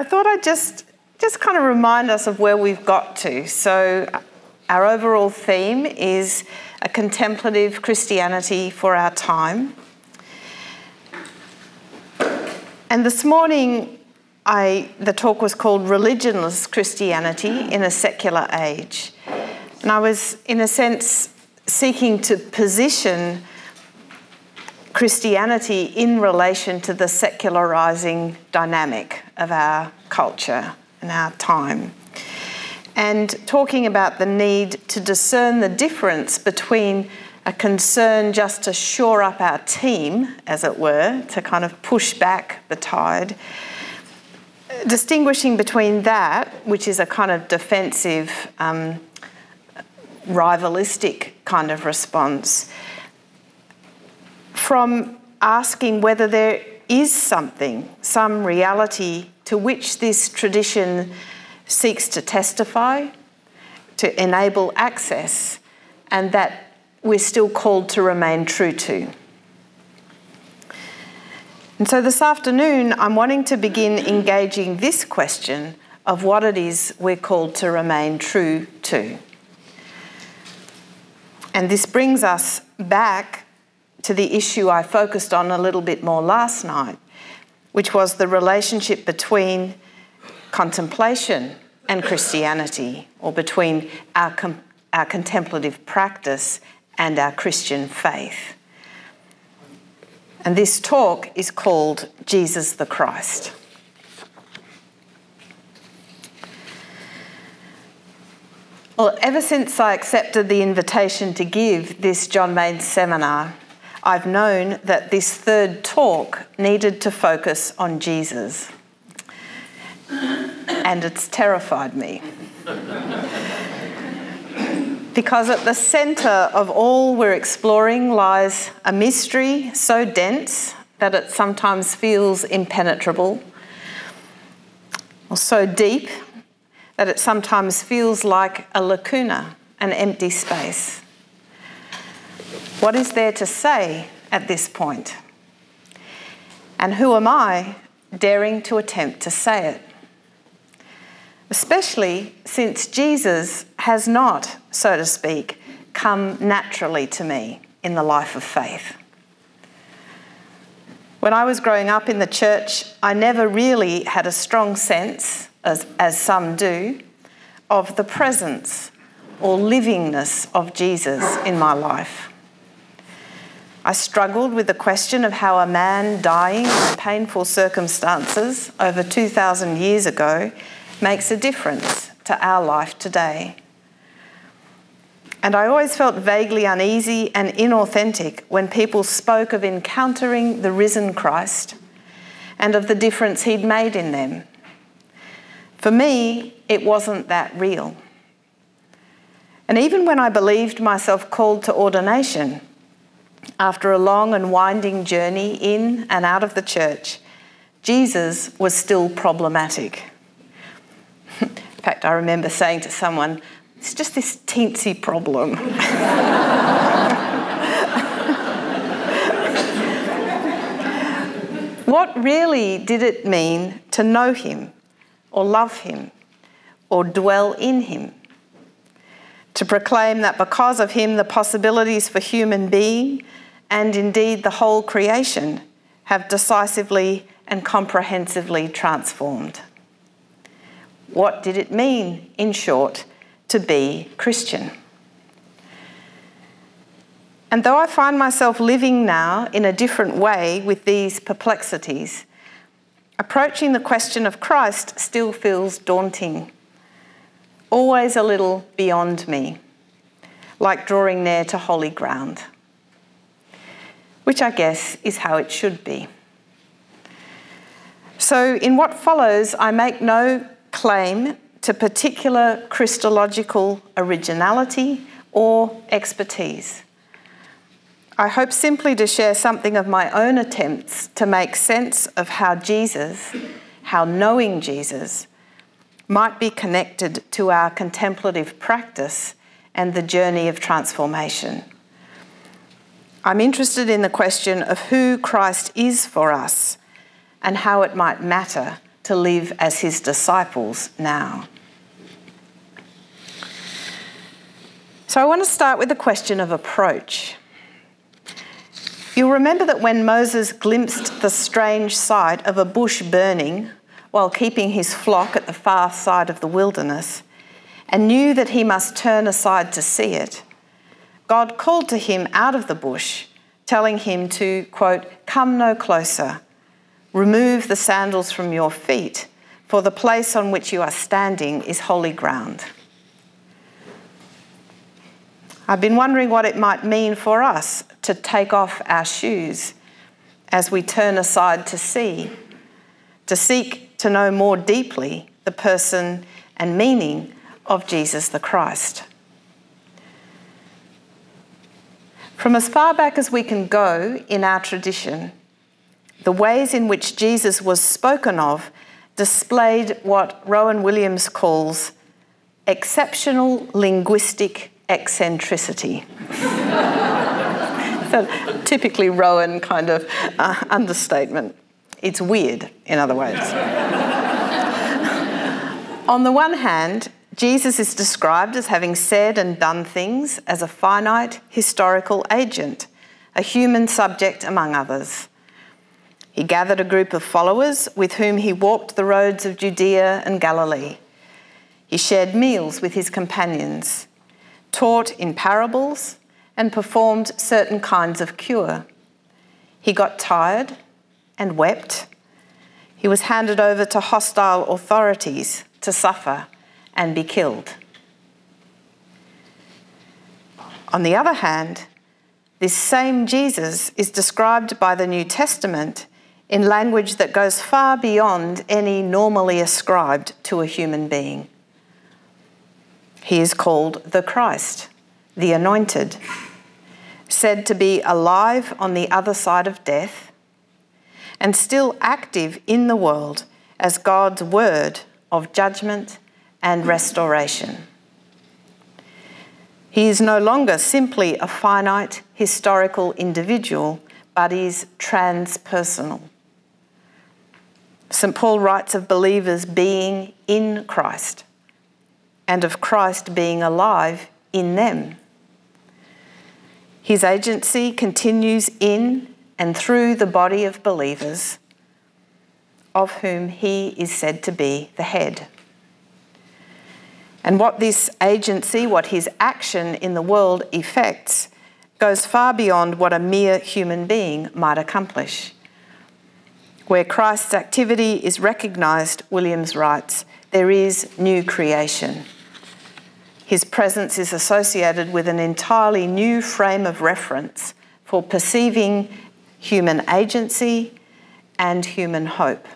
I thought I'd just just kind of remind us of where we've got to. So, our overall theme is a contemplative Christianity for our time. And this morning, I, the talk was called Religionless Christianity in a Secular Age. And I was, in a sense, seeking to position Christianity in relation to the secularizing dynamic of our culture and our time. And talking about the need to discern the difference between a concern just to shore up our team, as it were, to kind of push back the tide. Distinguishing between that, which is a kind of defensive, um, rivalistic kind of response, from asking whether there is something, some reality to which this tradition seeks to testify, to enable access, and that we're still called to remain true to. And so this afternoon, I'm wanting to begin engaging this question of what it is we're called to remain true to. And this brings us back to the issue I focused on a little bit more last night, which was the relationship between contemplation and Christianity, or between our, com- our contemplative practice and our Christian faith. And this talk is called Jesus the Christ. Well, ever since I accepted the invitation to give this John Main seminar, I've known that this third talk needed to focus on Jesus. And it's terrified me because at the centre of all we're exploring lies a mystery so dense that it sometimes feels impenetrable, or so deep that it sometimes feels like a lacuna, an empty space. What is there to say at this point? And who am I daring to attempt to say it? especially since Jesus has not, so to speak, come naturally to me in the life of faith. When I was growing up in the church, I never really had a strong sense, as, as some do, of the presence or livingness of Jesus in my life. I struggled with the question of how a man dying in painful circumstances over 2,000 years ago makes a difference to our life today. And I always felt vaguely uneasy and inauthentic when people spoke of encountering the risen Christ and of the difference he'd made in them. For me, it wasn't that real. And even when I believed myself called to ordination, after a long and winding journey in and out of the church, Jesus was still problematic. In fact, I remember saying to someone, it's just this teensy problem. what really did it mean to know him or love him or dwell in him? To proclaim that because of him, the possibilities for human being and indeed the whole creation have decisively and comprehensively transformed. What did it mean, in short, to be Christian? And though I find myself living now in a different way with these perplexities, approaching the question of Christ still feels daunting, always a little beyond me, like drawing near to holy ground, which I guess is how it should be. So, in what follows, I make no claim to particular Christological originality or expertise. I hope simply to share something of my own attempts to make sense of how Jesus, how knowing Jesus, might be connected to our contemplative practice and the journey of transformation. I'm interested in the question of who Christ is for us and how it might matter to live as his disciples now. So I want to start with the question of approach. You'll remember that when Moses glimpsed the strange sight of a bush burning while keeping his flock at the far side of the wilderness and knew that he must turn aside to see it, God called to him out of the bush, telling him to, quote, come no closer, remove the sandals from your feet, for the place on which you are standing is holy ground. I've been wondering what it might mean for us to take off our shoes as we turn aside to see, to seek to know more deeply the person and meaning of Jesus the Christ. From as far back as we can go in our tradition, the ways in which Jesus was spoken of displayed what Rowan Williams calls exceptional linguistic eccentricity. so, typically Rowan kind of uh, understatement. It's weird, in other words. On the one hand, Jesus is described as having said and done things as a finite historical agent, a human subject among others. He gathered a group of followers with whom he walked the roads of Judea and Galilee. He shared meals with his companions taught in parables, and performed certain kinds of cure. He got tired and wept. He was handed over to hostile authorities to suffer and be killed. On the other hand, this same Jesus is described by the New Testament in language that goes far beyond any normally ascribed to a human being. He is called the Christ, the Anointed, said to be alive on the other side of death and still active in the world as God's word of judgment and restoration. He is no longer simply a finite historical individual, but is transpersonal. St. Paul writes of believers being in Christ and of Christ being alive in them. His agency continues in and through the body of believers, of whom he is said to be the head. And what this agency, what his action in the world effects, goes far beyond what a mere human being might accomplish. Where Christ's activity is recognised, Williams writes, there is new creation his presence is associated with an entirely new frame of reference for perceiving human agency and human hope.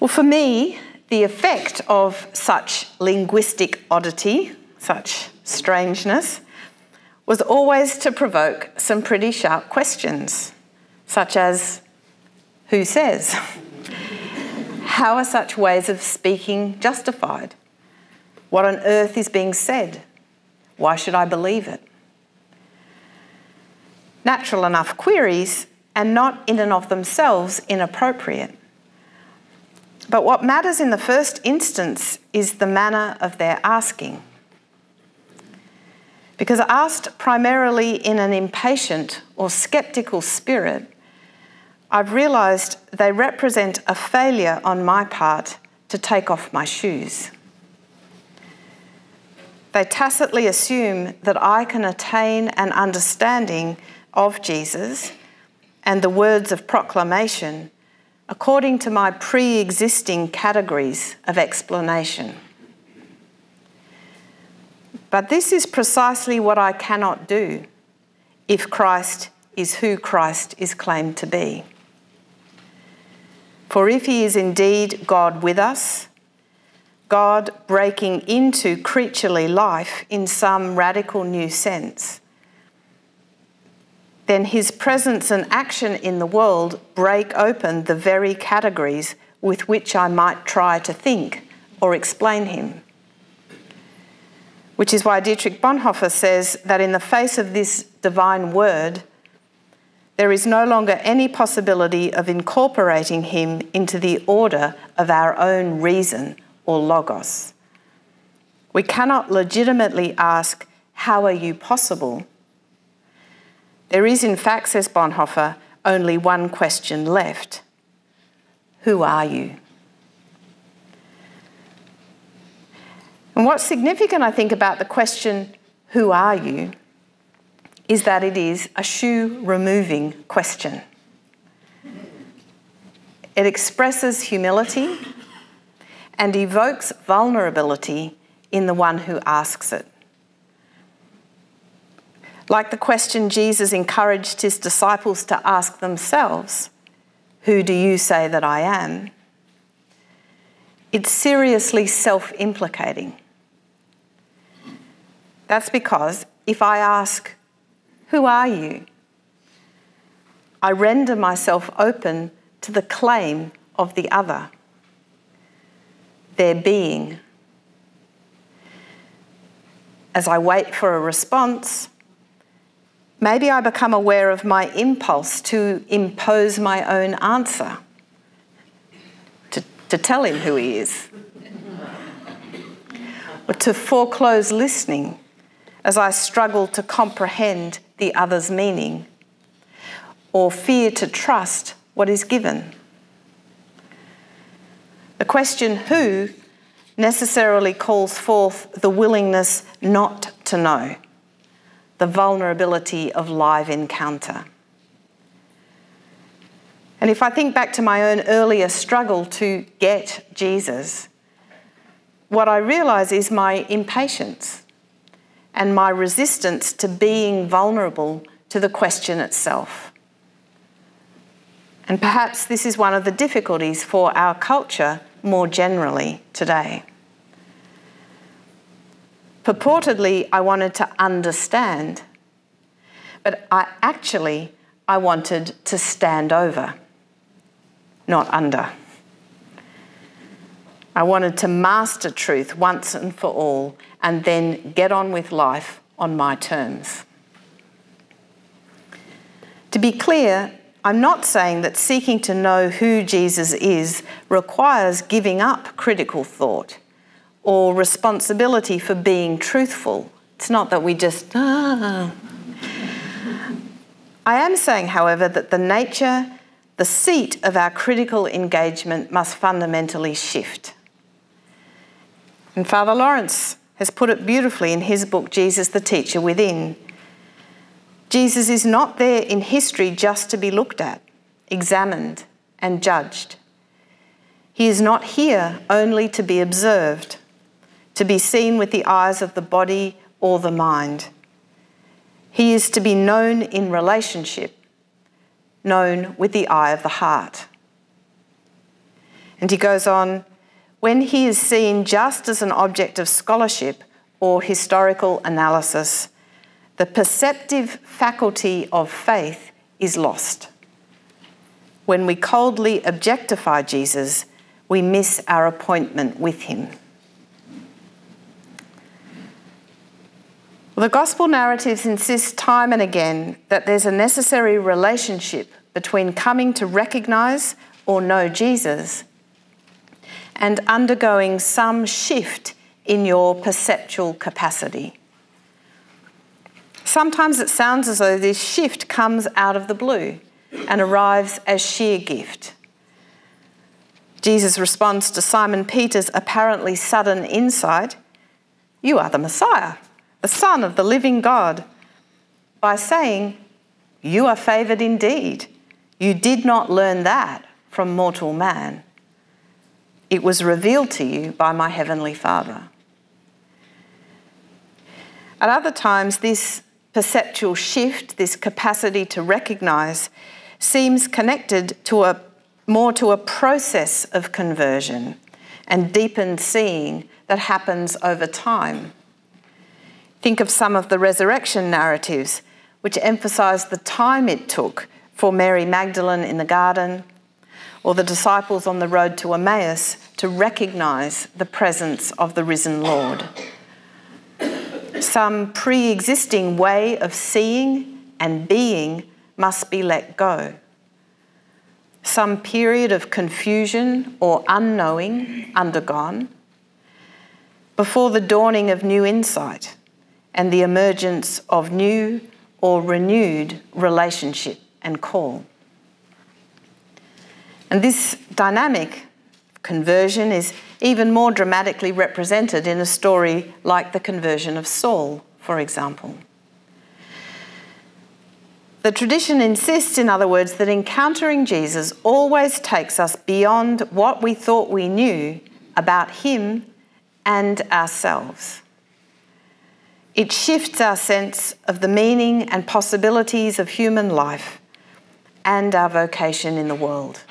Well, for me, the effect of such linguistic oddity, such strangeness, was always to provoke some pretty sharp questions, such as who says? How are such ways of speaking justified? What on earth is being said? Why should I believe it? Natural enough queries, and not in and of themselves inappropriate. But what matters in the first instance is the manner of their asking. Because asked primarily in an impatient or sceptical spirit, I've realised they represent a failure on my part to take off my shoes. They tacitly assume that I can attain an understanding of Jesus and the words of proclamation according to my pre existing categories of explanation. But this is precisely what I cannot do if Christ is who Christ is claimed to be. For if he is indeed God with us, God breaking into creaturely life in some radical new sense, then his presence and action in the world break open the very categories with which I might try to think or explain him. Which is why Dietrich Bonhoeffer says that in the face of this divine word, there is no longer any possibility of incorporating him into the order of our own reason or logos. We cannot legitimately ask, How are you possible? There is, in fact, says Bonhoeffer, only one question left Who are you? And what's significant, I think, about the question, Who are you? is that it is a shoe removing question. It expresses humility and evokes vulnerability in the one who asks it. Like the question Jesus encouraged his disciples to ask themselves Who do you say that I am? It's seriously self implicating. That's because if I ask, Who are you? I render myself open to the claim of the other, their being. As I wait for a response, maybe I become aware of my impulse to impose my own answer, to, to tell him who he is, or to foreclose listening as I struggle to comprehend the other's meaning, or fear to trust what is given. The question who necessarily calls forth the willingness not to know, the vulnerability of live encounter. And if I think back to my own earlier struggle to get Jesus, what I realise is my impatience and my resistance to being vulnerable to the question itself. And perhaps this is one of the difficulties for our culture more generally today. Purportedly, I wanted to understand, but I actually I wanted to stand over, not under. I wanted to master truth once and for all and then get on with life on my terms. To be clear, I'm not saying that seeking to know who Jesus is requires giving up critical thought or responsibility for being truthful. It's not that we just, ah. I am saying, however, that the nature, the seat of our critical engagement must fundamentally shift. And Father Laurence has put it beautifully in his book, Jesus the Teacher Within. Jesus is not there in history just to be looked at, examined, and judged. He is not here only to be observed, to be seen with the eyes of the body or the mind. He is to be known in relationship, known with the eye of the heart. And he goes on, when he is seen just as an object of scholarship or historical analysis, the perceptive faculty of faith is lost. When we coldly objectify Jesus, we miss our appointment with him. The gospel narratives insist time and again that there's a necessary relationship between coming to recognise or know Jesus and undergoing some shift in your perceptual capacity. Sometimes it sounds as though this shift comes out of the blue and arrives as sheer gift. Jesus responds to Simon Peter's apparently sudden insight You are the Messiah, the Son of the living God, by saying, You are favoured indeed. You did not learn that from mortal man. It was revealed to you by my heavenly Father. At other times, this perceptual shift, this capacity to recognize, seems connected to a more to a process of conversion and deepened seeing that happens over time. Think of some of the resurrection narratives, which emphasize the time it took for Mary Magdalene in the garden or the disciples on the road to Emmaus to recognize the presence of the risen Lord some pre existing way of seeing and being must be let go. Some period of confusion or unknowing undergone before the dawning of new insight and the emergence of new or renewed relationship and call. And this dynamic conversion is even more dramatically represented in a story like the conversion of Saul, for example. The tradition insists, in other words, that encountering Jesus always takes us beyond what we thought we knew about him and ourselves. It shifts our sense of the meaning and possibilities of human life and our vocation in the world.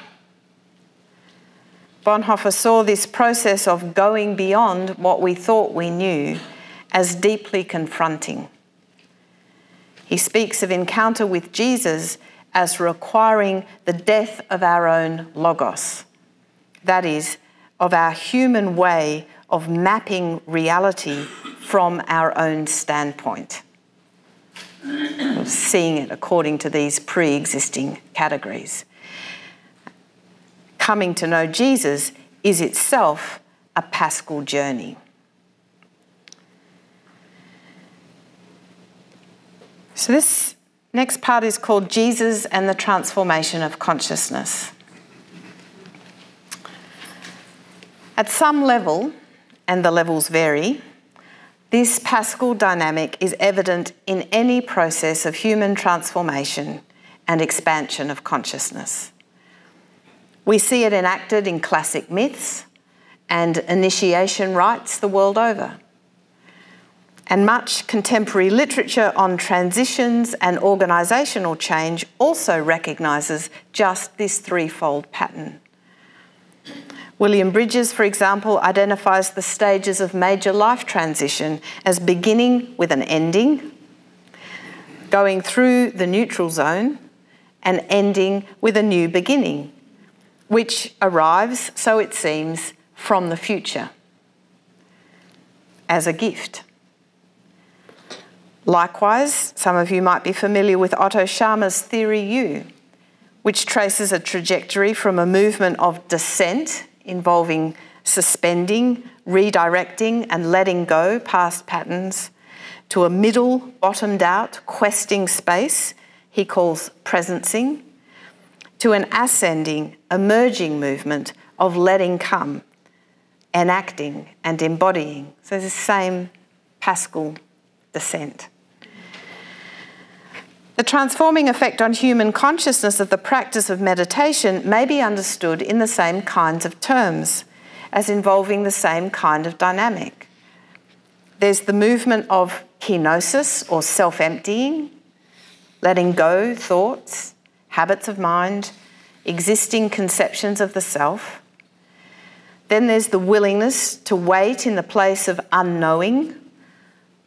Bonhoeffer saw this process of going beyond what we thought we knew as deeply confronting. He speaks of encounter with Jesus as requiring the death of our own logos, that is, of our human way of mapping reality from our own standpoint, of seeing it according to these pre existing categories. Coming to know Jesus is itself a paschal journey. So, this next part is called Jesus and the Transformation of Consciousness. At some level, and the levels vary, this paschal dynamic is evident in any process of human transformation and expansion of consciousness. We see it enacted in classic myths and initiation rites the world over and much contemporary literature on transitions and organisational change also recognises just this threefold pattern. William Bridges, for example, identifies the stages of major life transition as beginning with an ending, going through the neutral zone, and ending with a new beginning, which arrives, so it seems, from the future as a gift. Likewise, some of you might be familiar with Otto Scharmer's Theory U, which traces a trajectory from a movement of descent involving suspending, redirecting, and letting go past patterns to a middle, bottomed out, questing space he calls presencing, to an ascending, emerging movement of letting come, enacting, and embodying. So, the same Paschal descent. The transforming effect on human consciousness of the practice of meditation may be understood in the same kinds of terms as involving the same kind of dynamic. There's the movement of kenosis or self emptying, letting go thoughts, habits of mind, existing conceptions of the self. Then there's the willingness to wait in the place of unknowing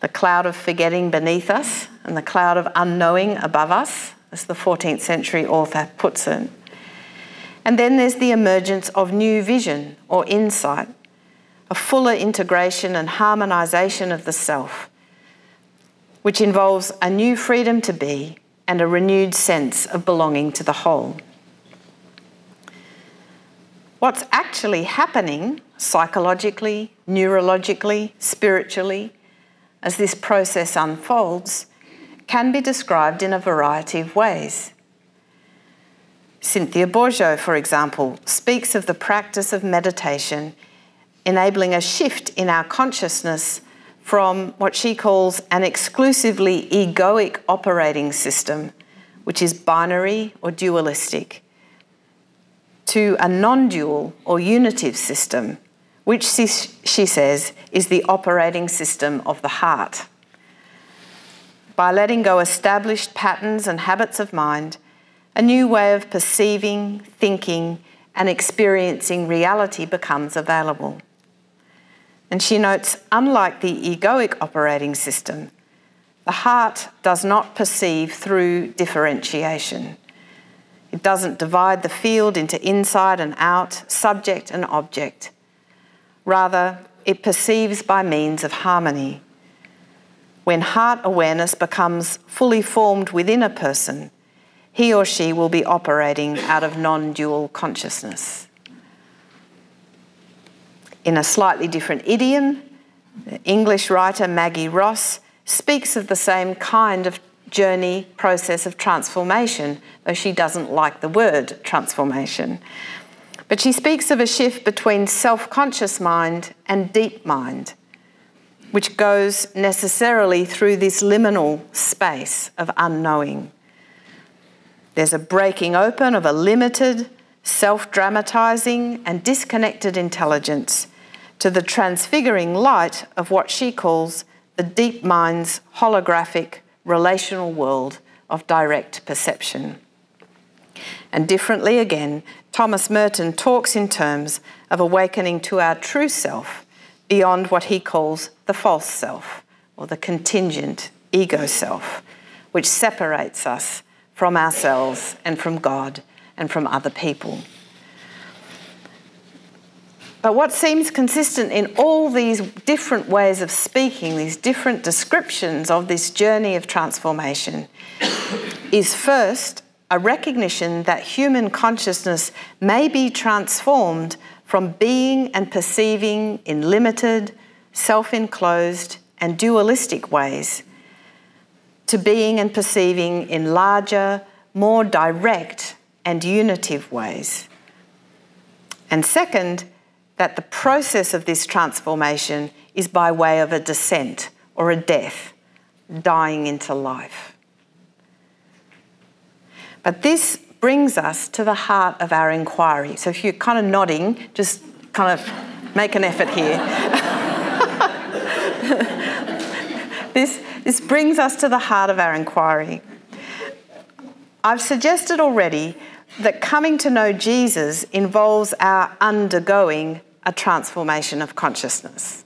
the cloud of forgetting beneath us and the cloud of unknowing above us, as the 14th century author puts it. And then there's the emergence of new vision or insight, a fuller integration and harmonisation of the self, which involves a new freedom to be and a renewed sense of belonging to the whole. What's actually happening psychologically, neurologically, spiritually, as this process unfolds can be described in a variety of ways. Cynthia Bourgeault, for example, speaks of the practice of meditation enabling a shift in our consciousness from what she calls an exclusively egoic operating system, which is binary or dualistic, to a non dual or unitive system which she says is the operating system of the heart. By letting go established patterns and habits of mind, a new way of perceiving, thinking, and experiencing reality becomes available. And she notes unlike the egoic operating system, the heart does not perceive through differentiation. It doesn't divide the field into inside and out, subject and object. Rather, it perceives by means of harmony. When heart awareness becomes fully formed within a person, he or she will be operating out of non dual consciousness. In a slightly different idiom, English writer Maggie Ross speaks of the same kind of journey process of transformation, though she doesn't like the word transformation. But she speaks of a shift between self conscious mind and deep mind, which goes necessarily through this liminal space of unknowing. There's a breaking open of a limited, self dramatising, and disconnected intelligence to the transfiguring light of what she calls the deep mind's holographic relational world of direct perception. And differently again, Thomas Merton talks in terms of awakening to our true self beyond what he calls the false self or the contingent ego self, which separates us from ourselves and from God and from other people. But what seems consistent in all these different ways of speaking, these different descriptions of this journey of transformation, is first a recognition that human consciousness may be transformed from being and perceiving in limited, self enclosed, and dualistic ways to being and perceiving in larger, more direct, and unitive ways. And second, that the process of this transformation is by way of a descent or a death, dying into life. But this brings us to the heart of our inquiry. So if you're kind of nodding, just kind of make an effort here. this, this brings us to the heart of our inquiry. I've suggested already that coming to know Jesus involves our undergoing a transformation of consciousness.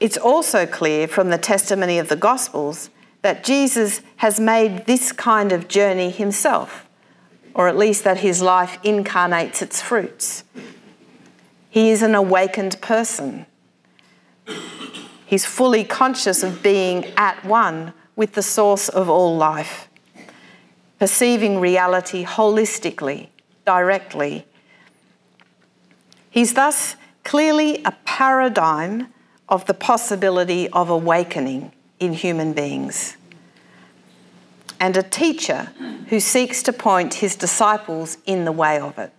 It's also clear from the testimony of the Gospels that Jesus has made this kind of journey himself, or at least that his life incarnates its fruits. He is an awakened person. He's fully conscious of being at one with the source of all life, perceiving reality holistically, directly, He's thus clearly a paradigm of the possibility of awakening in human beings and a teacher who seeks to point his disciples in the way of it.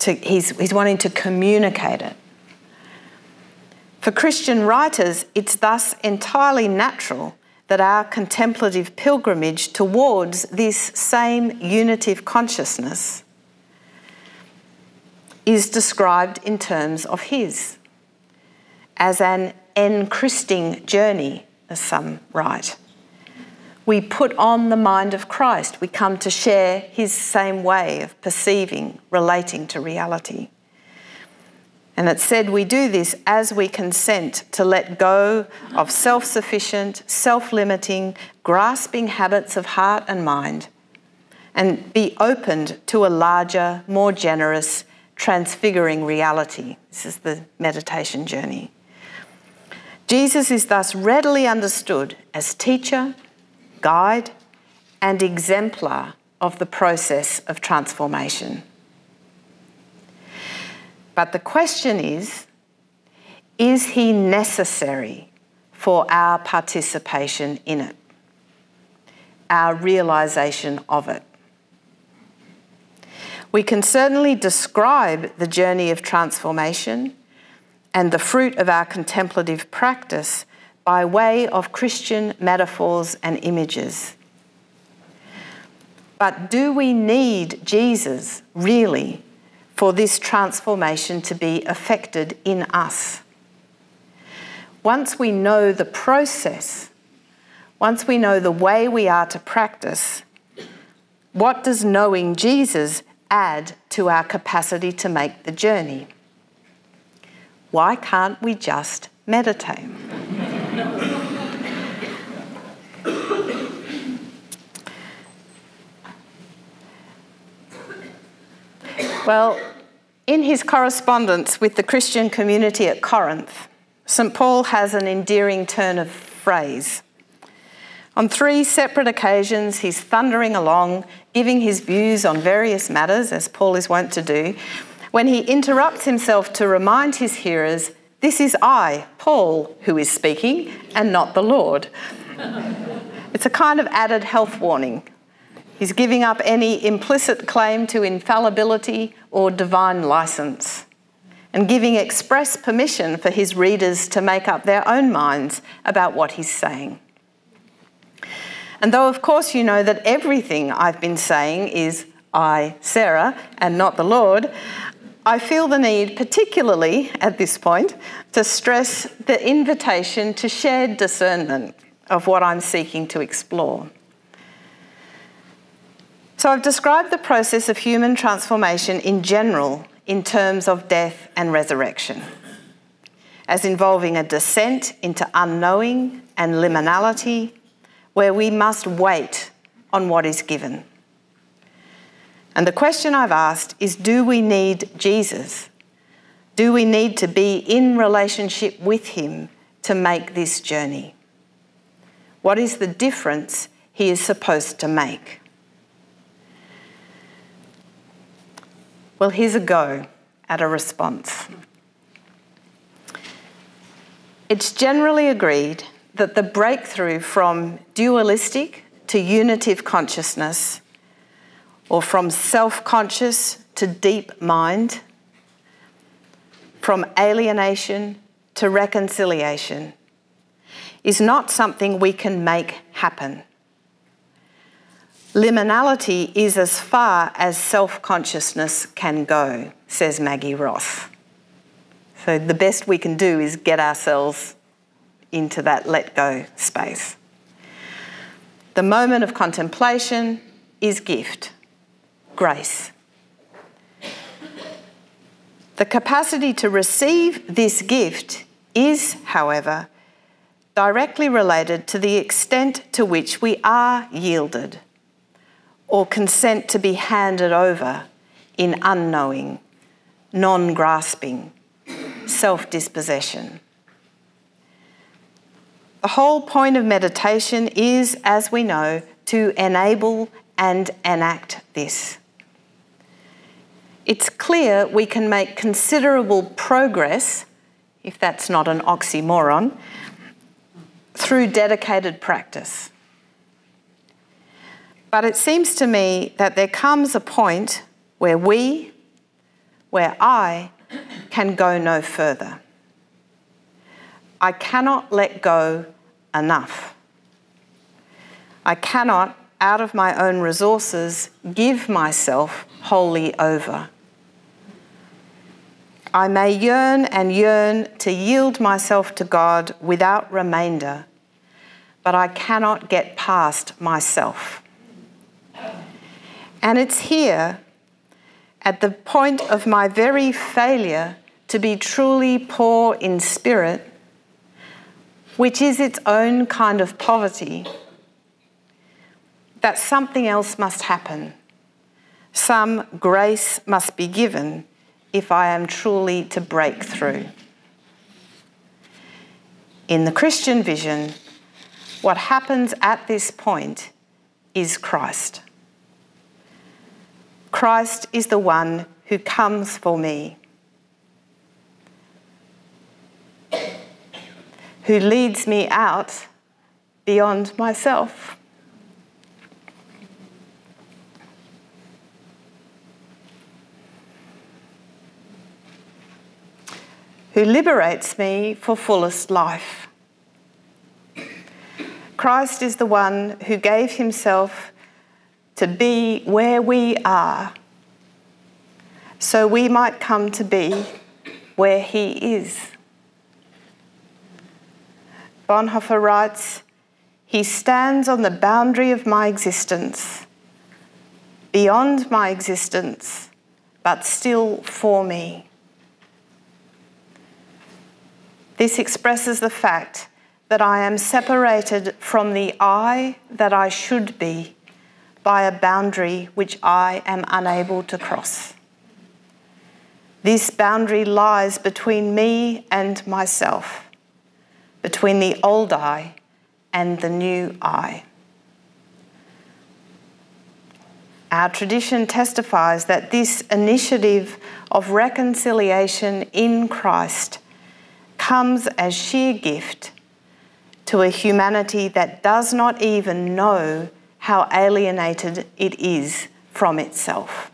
To, he's, he's wanting to communicate it. For Christian writers, it's thus entirely natural that our contemplative pilgrimage towards this same unitive consciousness is described in terms of his as an enchristing journey, as some write. We put on the mind of Christ. We come to share his same way of perceiving, relating to reality. And it said we do this as we consent to let go of self sufficient, self limiting, grasping habits of heart and mind and be opened to a larger, more generous, transfiguring reality. This is the meditation journey. Jesus is thus readily understood as teacher, guide, and exemplar of the process of transformation. But the question is is he necessary for our participation in it, our realization of it? We can certainly describe the journey of transformation and the fruit of our contemplative practice by way of Christian metaphors and images. But do we need Jesus really for this transformation to be affected in us? Once we know the process, once we know the way we are to practice, what does knowing Jesus add to our capacity to make the journey. Why can't we just meditate? well, in his correspondence with the Christian community at Corinth, St. Paul has an endearing turn of phrase. On three separate occasions, he's thundering along, giving his views on various matters, as Paul is wont to do, when he interrupts himself to remind his hearers, This is I, Paul, who is speaking, and not the Lord. it's a kind of added health warning. He's giving up any implicit claim to infallibility or divine license and giving express permission for his readers to make up their own minds about what he's saying. And though, of course, you know that everything I've been saying is I, Sarah, and not the Lord, I feel the need, particularly at this point, to stress the invitation to shared discernment of what I'm seeking to explore. So, I've described the process of human transformation in general in terms of death and resurrection, as involving a descent into unknowing and liminality, where we must wait on what is given. And the question I've asked is do we need Jesus? Do we need to be in relationship with Him to make this journey? What is the difference He is supposed to make? Well, here's a go at a response. It's generally agreed that the breakthrough from dualistic to unitive consciousness, or from self conscious to deep mind, from alienation to reconciliation, is not something we can make happen. Liminality is as far as self consciousness can go, says Maggie Ross. So the best we can do is get ourselves into that let go space. The moment of contemplation is gift, grace. The capacity to receive this gift is, however, directly related to the extent to which we are yielded or consent to be handed over in unknowing, non grasping, self dispossession. The whole point of meditation is, as we know, to enable and enact this. It's clear we can make considerable progress, if that's not an oxymoron, through dedicated practice. But it seems to me that there comes a point where we, where I, can go no further. I cannot let go enough. I cannot, out of my own resources, give myself wholly over. I may yearn and yearn to yield myself to God without remainder, but I cannot get past myself. And it's here, at the point of my very failure to be truly poor in spirit, which is its own kind of poverty, that something else must happen. Some grace must be given if I am truly to break through. In the Christian vision, what happens at this point is Christ. Christ is the one who comes for me, who leads me out beyond myself. Who liberates me for fullest life. Christ is the one who gave himself to be where we are so we might come to be where He is. Bonhoeffer writes, He stands on the boundary of my existence, beyond my existence, but still for me. This expresses the fact that I am separated from the I that I should be by a boundary which I am unable to cross. This boundary lies between me and myself, between the old I and the new I. Our tradition testifies that this initiative of reconciliation in Christ comes as sheer gift to a humanity that does not even know how alienated it is from itself.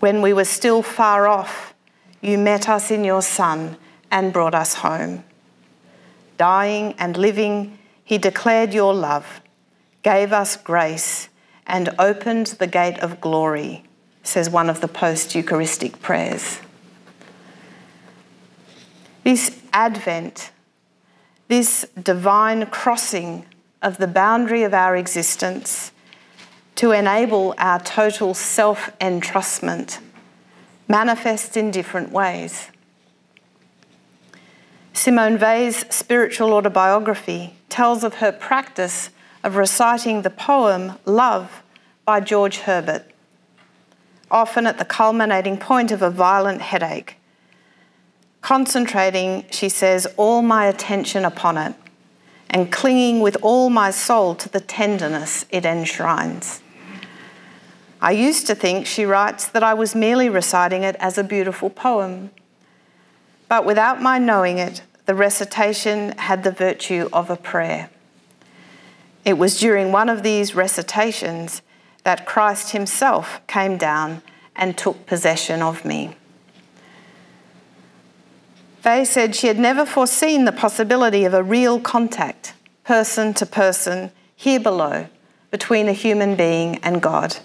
When we were still far off, you met us in your Son and brought us home. Dying and living, he declared your love, gave us grace and opened the gate of glory, says one of the post Eucharistic prayers. This Advent, this divine crossing of the boundary of our existence to enable our total self entrustment manifests in different ways. Simone Weil's spiritual autobiography tells of her practice of reciting the poem Love by George Herbert, often at the culminating point of a violent headache. Concentrating, she says, all my attention upon it and clinging with all my soul to the tenderness it enshrines. I used to think, she writes, that I was merely reciting it as a beautiful poem. But without my knowing it, the recitation had the virtue of a prayer. It was during one of these recitations that Christ Himself came down and took possession of me. They said she had never foreseen the possibility of a real contact, person to person, here below, between a human being and God.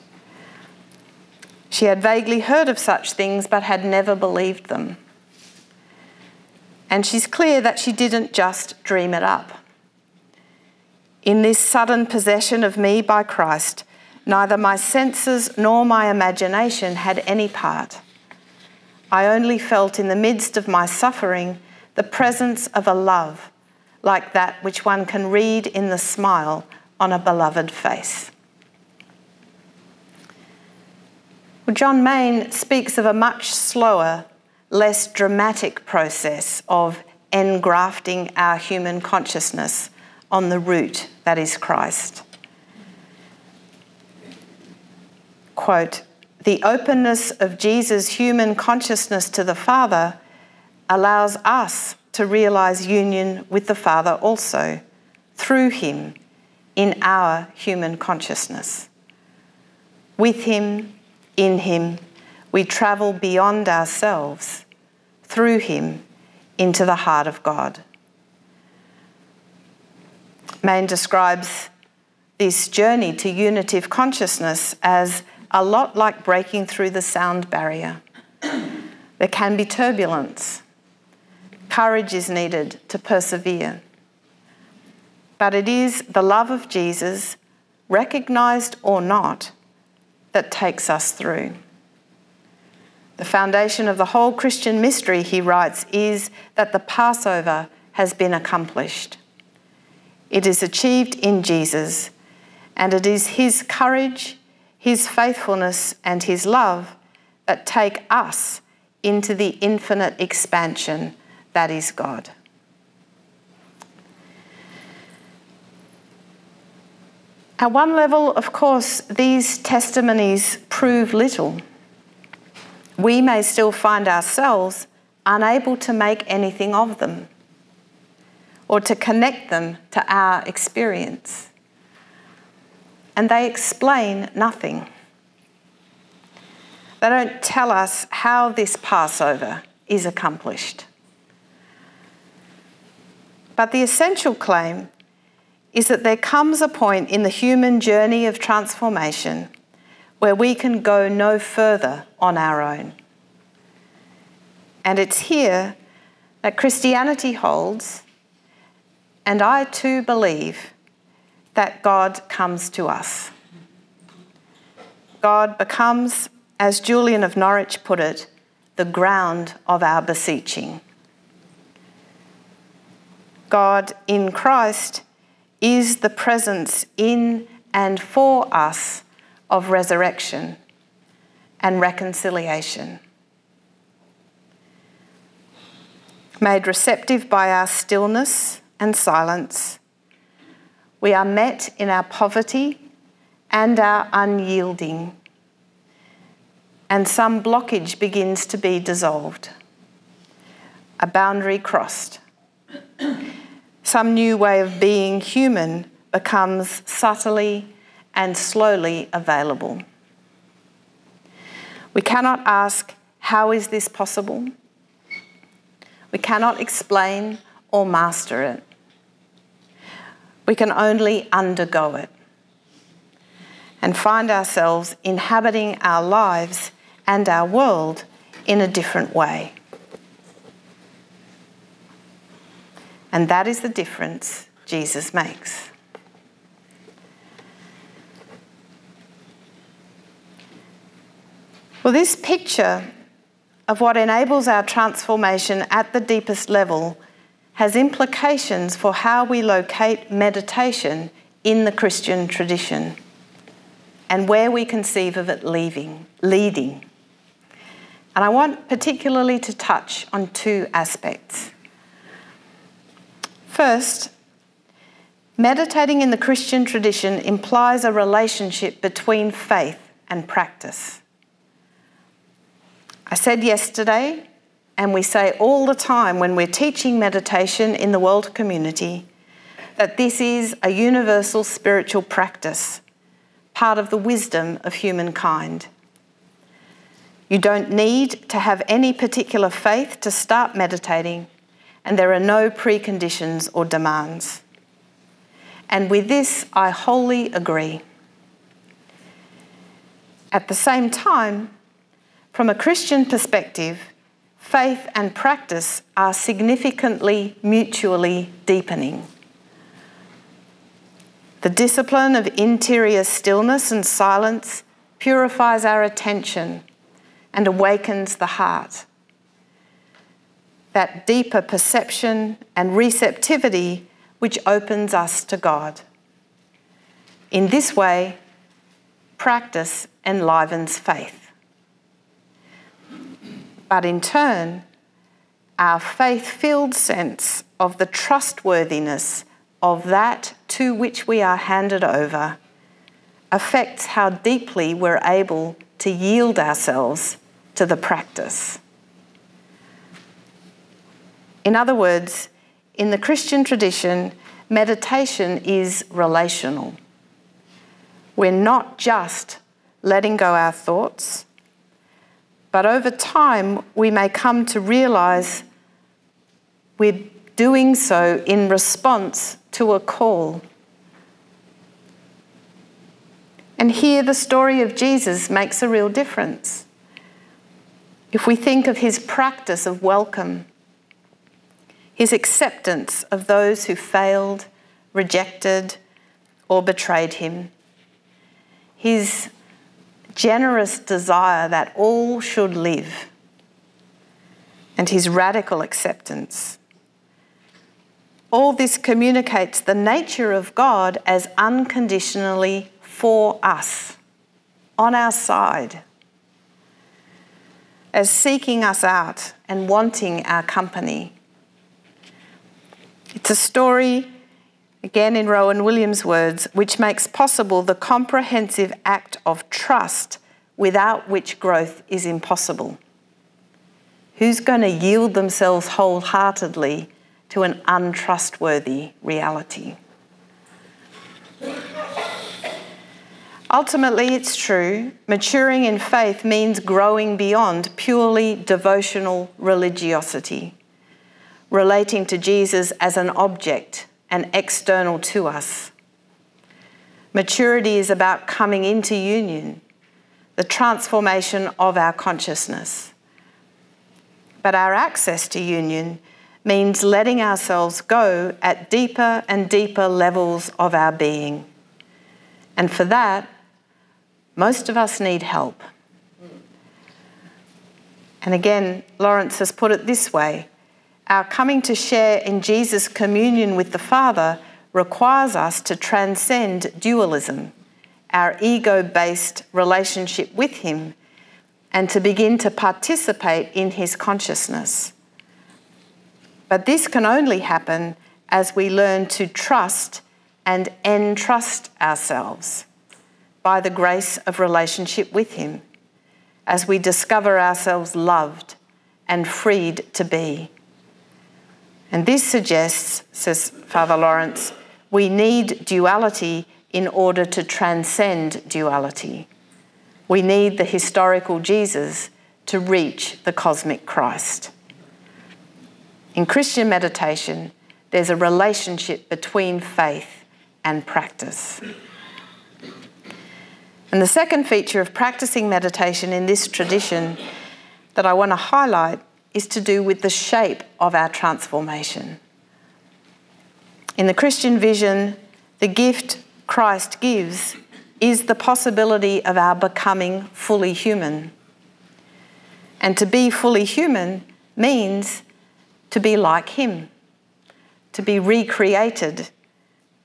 She had vaguely heard of such things but had never believed them. And she's clear that she didn't just dream it up. In this sudden possession of me by Christ, neither my senses nor my imagination had any part. I only felt in the midst of my suffering the presence of a love like that which one can read in the smile on a beloved face. Well, John Main speaks of a much slower, less dramatic process of engrafting our human consciousness on the root that is Christ. Quote, the openness of Jesus' human consciousness to the Father allows us to realize union with the Father also through Him in our human consciousness. With Him, in Him, we travel beyond ourselves, through Him, into the heart of God. Main describes this journey to unitive consciousness as a lot like breaking through the sound barrier. There can be turbulence. Courage is needed to persevere. But it is the love of Jesus, recognised or not, that takes us through. The foundation of the whole Christian mystery, he writes, is that the Passover has been accomplished. It is achieved in Jesus, and it is his courage, his faithfulness, and his love that take us into the infinite expansion that is God. At one level, of course, these testimonies prove little. We may still find ourselves unable to make anything of them or to connect them to our experience. And they explain nothing. They don't tell us how this Passover is accomplished. But the essential claim is that there comes a point in the human journey of transformation where we can go no further on our own. And it's here that Christianity holds and I too believe that God comes to us. God becomes, as Julian of Norwich put it, the ground of our beseeching. God in Christ is the presence in and for us of resurrection and reconciliation. Made receptive by our stillness and silence. We are met in our poverty and our unyielding. And some blockage begins to be dissolved, a boundary crossed. Some new way of being human becomes subtly and slowly available. We cannot ask, How is this possible? We cannot explain or master it. We can only undergo it and find ourselves inhabiting our lives and our world in a different way. And that is the difference Jesus makes. Well, this picture of what enables our transformation at the deepest level has implications for how we locate meditation in the Christian tradition and where we conceive of it leaving, leading. And I want particularly to touch on two aspects. First, meditating in the Christian tradition implies a relationship between faith and practice. I said yesterday, and we say all the time when we're teaching meditation in the world community, that this is a universal spiritual practice, part of the wisdom of humankind. You don't need to have any particular faith to start meditating, and there are no preconditions or demands. And with this, I wholly agree. At the same time, from a Christian perspective, faith and practice are significantly mutually deepening. The discipline of interior stillness and silence purifies our attention and awakens the heart. That deeper perception and receptivity which opens us to God. In this way, practice enlivens faith but in turn, our faith filled sense of the trustworthiness of that to which we are handed over affects how deeply we're able to yield ourselves to the practice. In other words, in the Christian tradition, meditation is relational. We're not just letting go our thoughts but over time, we may come to realize we're doing so in response to a call. And here, the story of Jesus makes a real difference. If we think of his practice of welcome, his acceptance of those who failed, rejected, or betrayed him, his generous desire that all should live, and his radical acceptance. All this communicates the nature of God as unconditionally for us, on our side, as seeking us out and wanting our company. It's a story again in Rowan Williams' words, which makes possible the comprehensive act of trust without which growth is impossible. Who's going to yield themselves wholeheartedly to an untrustworthy reality? Ultimately, it's true, maturing in faith means growing beyond purely devotional religiosity, relating to Jesus as an object and external to us. Maturity is about coming into union, the transformation of our consciousness. But our access to union means letting ourselves go at deeper and deeper levels of our being. And for that, most of us need help. And again, Laurence has put it this way our coming to share in Jesus' communion with the Father requires us to transcend dualism, our ego based relationship with Him, and to begin to participate in His consciousness. But this can only happen as we learn to trust and entrust ourselves by the grace of relationship with Him, as we discover ourselves loved and freed to be. And this suggests, says Father Laurence, we need duality in order to transcend duality. We need the historical Jesus to reach the cosmic Christ. In Christian meditation, there's a relationship between faith and practice. And the second feature of practicing meditation in this tradition that I want to highlight is to do with the shape of our transformation. In the Christian vision, the gift Christ gives is the possibility of our becoming fully human. And to be fully human means to be like Him, to be recreated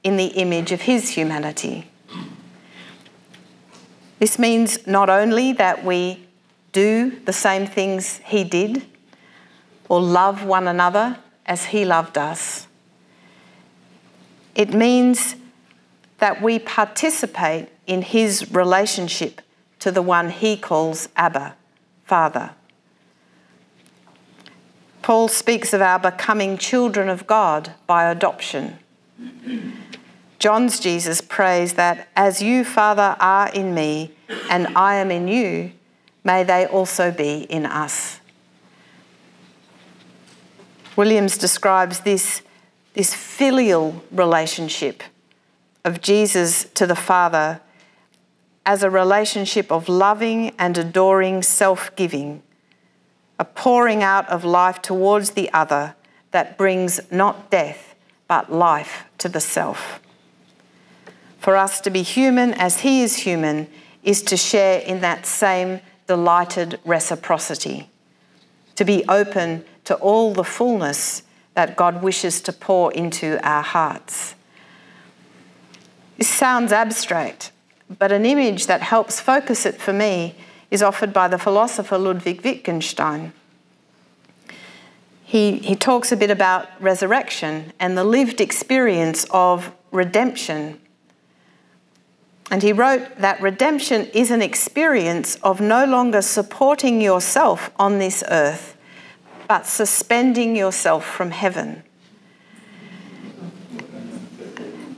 in the image of His humanity. This means not only that we do the same things He did or love one another as He loved us, it means that we participate in His relationship to the one He calls Abba, Father. Paul speaks of our becoming children of God by adoption. John's Jesus prays that as you, Father, are in me and I am in you, may they also be in us. Williams describes this, this filial relationship of Jesus to the Father as a relationship of loving and adoring self giving a pouring out of life towards the other that brings not death, but life to the self. For us to be human as He is human is to share in that same delighted reciprocity, to be open to all the fullness that God wishes to pour into our hearts. This sounds abstract, but an image that helps focus it for me is offered by the philosopher Ludwig Wittgenstein. He, he talks a bit about resurrection and the lived experience of redemption. And he wrote that redemption is an experience of no longer supporting yourself on this earth, but suspending yourself from heaven.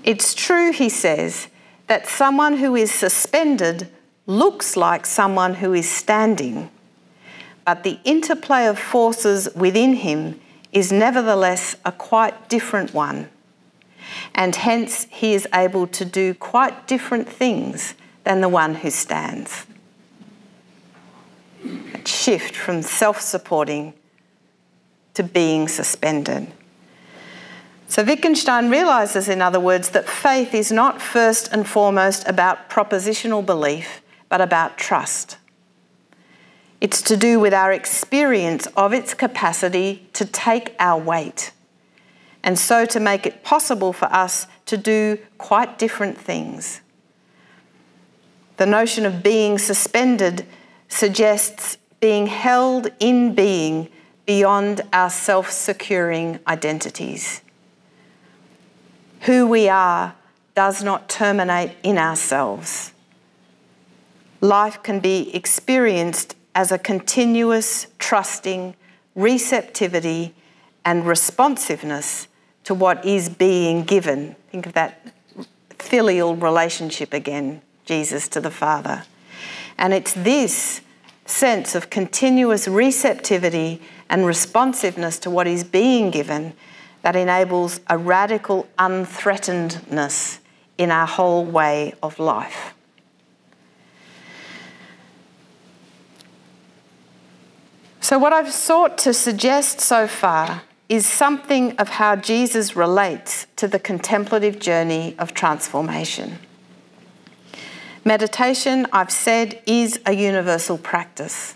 It's true, he says, that someone who is suspended looks like someone who is standing, but the interplay of forces within him is nevertheless a quite different one, and hence he is able to do quite different things than the one who stands. A shift from self supporting to being suspended. So Wittgenstein realises, in other words, that faith is not first and foremost about propositional belief, but about trust. It's to do with our experience of its capacity to take our weight, and so to make it possible for us to do quite different things. The notion of being suspended suggests being held in being beyond our self securing identities. Who we are does not terminate in ourselves. Life can be experienced as a continuous trusting receptivity and responsiveness to what is being given. Think of that filial relationship again, Jesus to the Father. And it's this sense of continuous receptivity and responsiveness to what is being given that enables a radical unthreatenedness in our whole way of life. So, what I've sought to suggest so far is something of how Jesus relates to the contemplative journey of transformation. Meditation, I've said, is a universal practice.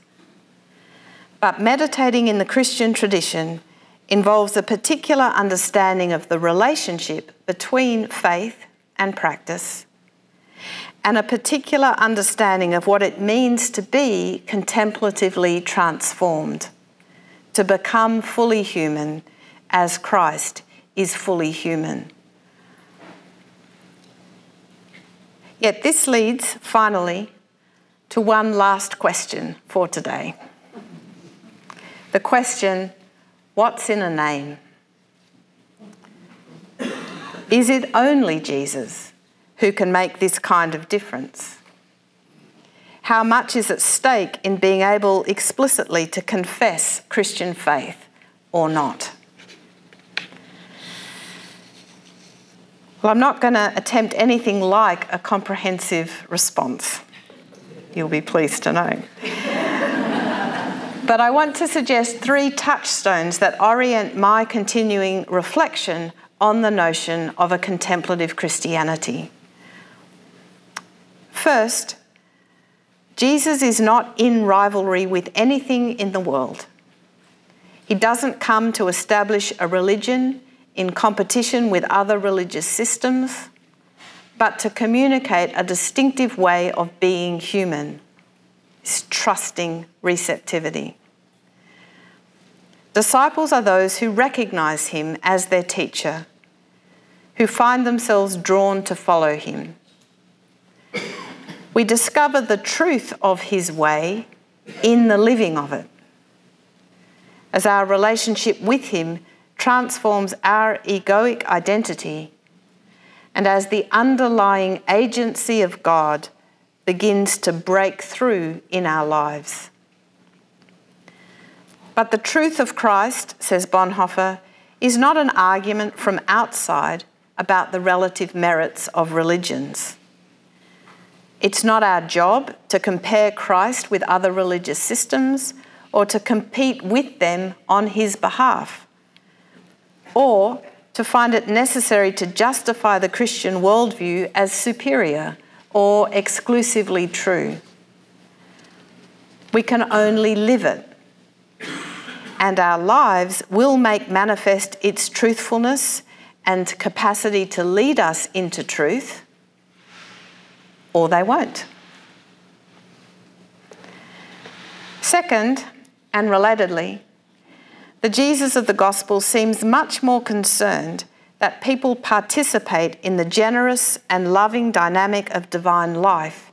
But meditating in the Christian tradition involves a particular understanding of the relationship between faith and practice, and a particular understanding of what it means to be contemplatively transformed, to become fully human as Christ is fully human. Yet this leads finally to one last question for today. The question what's in a name? Is it only Jesus who can make this kind of difference? How much is at stake in being able explicitly to confess Christian faith or not? Well, I'm not going to attempt anything like a comprehensive response. You'll be pleased to know. But I want to suggest three touchstones that orient my continuing reflection on the notion of a contemplative Christianity. First, Jesus is not in rivalry with anything in the world. He doesn't come to establish a religion in competition with other religious systems, but to communicate a distinctive way of being human, his trusting receptivity. Disciples are those who recognize him as their teacher, who find themselves drawn to follow him. We discover the truth of his way in the living of it. As our relationship with him transforms our egoic identity, and as the underlying agency of God begins to break through in our lives. But the truth of Christ, says Bonhoeffer, is not an argument from outside about the relative merits of religions. It's not our job to compare Christ with other religious systems or to compete with them on his behalf or to find it necessary to justify the Christian worldview as superior or exclusively true. We can only live it. And our lives will make manifest its truthfulness and capacity to lead us into truth, or they won't. Second, and relatedly, the Jesus of the Gospel seems much more concerned that people participate in the generous and loving dynamic of divine life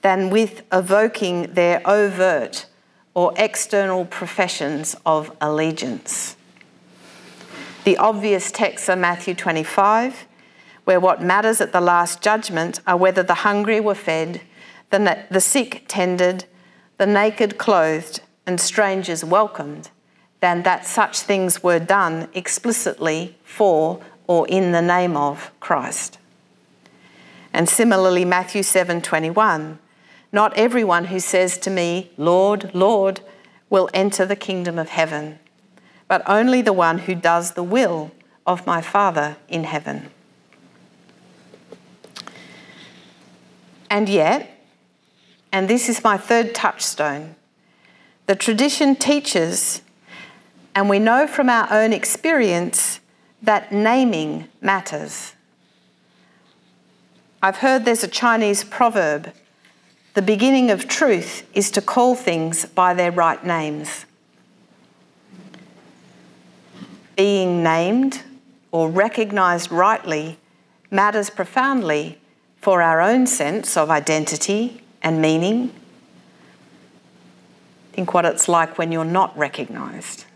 than with evoking their overt or external professions of allegiance. The obvious texts are Matthew 25, where what matters at the last judgment are whether the hungry were fed, the, the sick tended, the naked clothed, and strangers welcomed than that such things were done explicitly for or in the name of Christ. And similarly Matthew 7:21 Not everyone who says to me Lord Lord will enter the kingdom of heaven but only the one who does the will of my Father in heaven. And yet, and this is my third touchstone, the tradition teaches and we know from our own experience that naming matters. I've heard there's a Chinese proverb the beginning of truth is to call things by their right names. Being named or recognised rightly matters profoundly for our own sense of identity and meaning. Think what it's like when you're not recognised.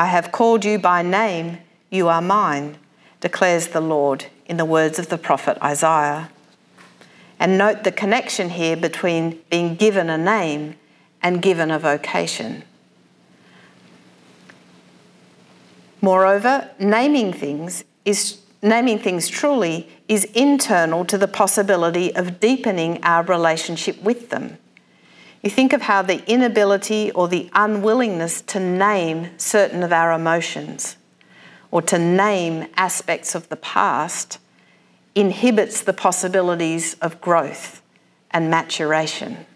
I have called you by name, you are mine, declares the Lord in the words of the prophet Isaiah. And note the connection here between being given a name and given a vocation. Moreover, naming things is naming things truly is internal to the possibility of deepening our relationship with them. You think of how the inability or the unwillingness to name certain of our emotions or to name aspects of the past inhibits the possibilities of growth and maturation.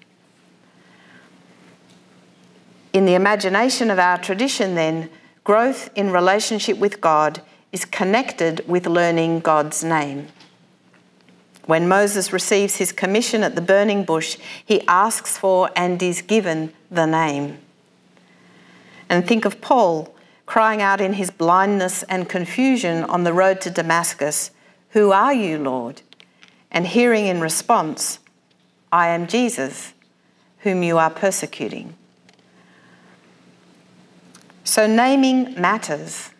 In the imagination of our tradition, then, growth in relationship with God is connected with learning God's name. When Moses receives his commission at the burning bush, he asks for and is given the name. And think of Paul crying out in his blindness and confusion on the road to Damascus, Who are you, Lord? And hearing in response, I am Jesus, whom you are persecuting. So naming matters.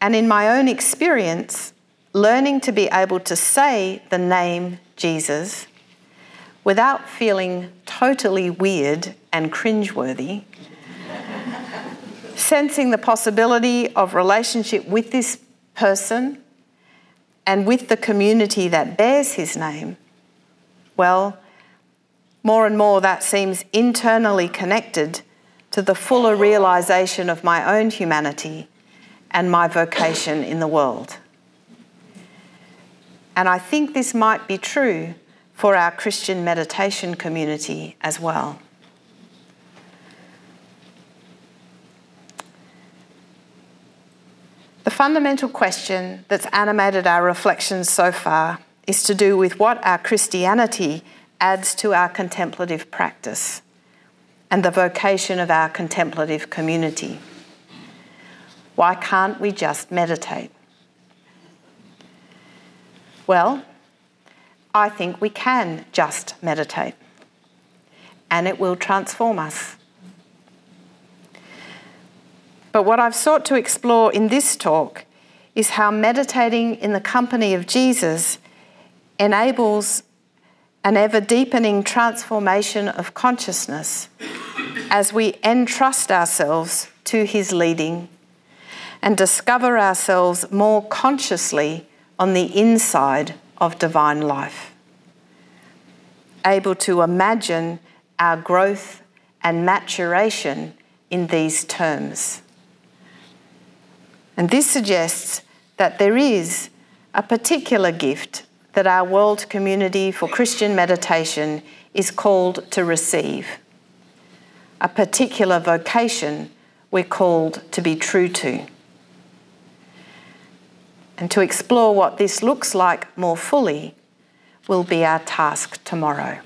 And in my own experience, learning to be able to say the name Jesus without feeling totally weird and cringeworthy, sensing the possibility of relationship with this person and with the community that bears his name, well, more and more that seems internally connected to the fuller realization of my own humanity and my vocation in the world. And I think this might be true for our Christian meditation community as well. The fundamental question that's animated our reflections so far is to do with what our Christianity adds to our contemplative practice and the vocation of our contemplative community. Why can't we just meditate? Well, I think we can just meditate and it will transform us. But what I've sought to explore in this talk is how meditating in the company of Jesus enables an ever deepening transformation of consciousness as we entrust ourselves to his leading and discover ourselves more consciously on the inside of divine life. Able to imagine our growth and maturation in these terms. And this suggests that there is a particular gift that our world community for Christian meditation is called to receive, a particular vocation we're called to be true to. And to explore what this looks like more fully will be our task tomorrow.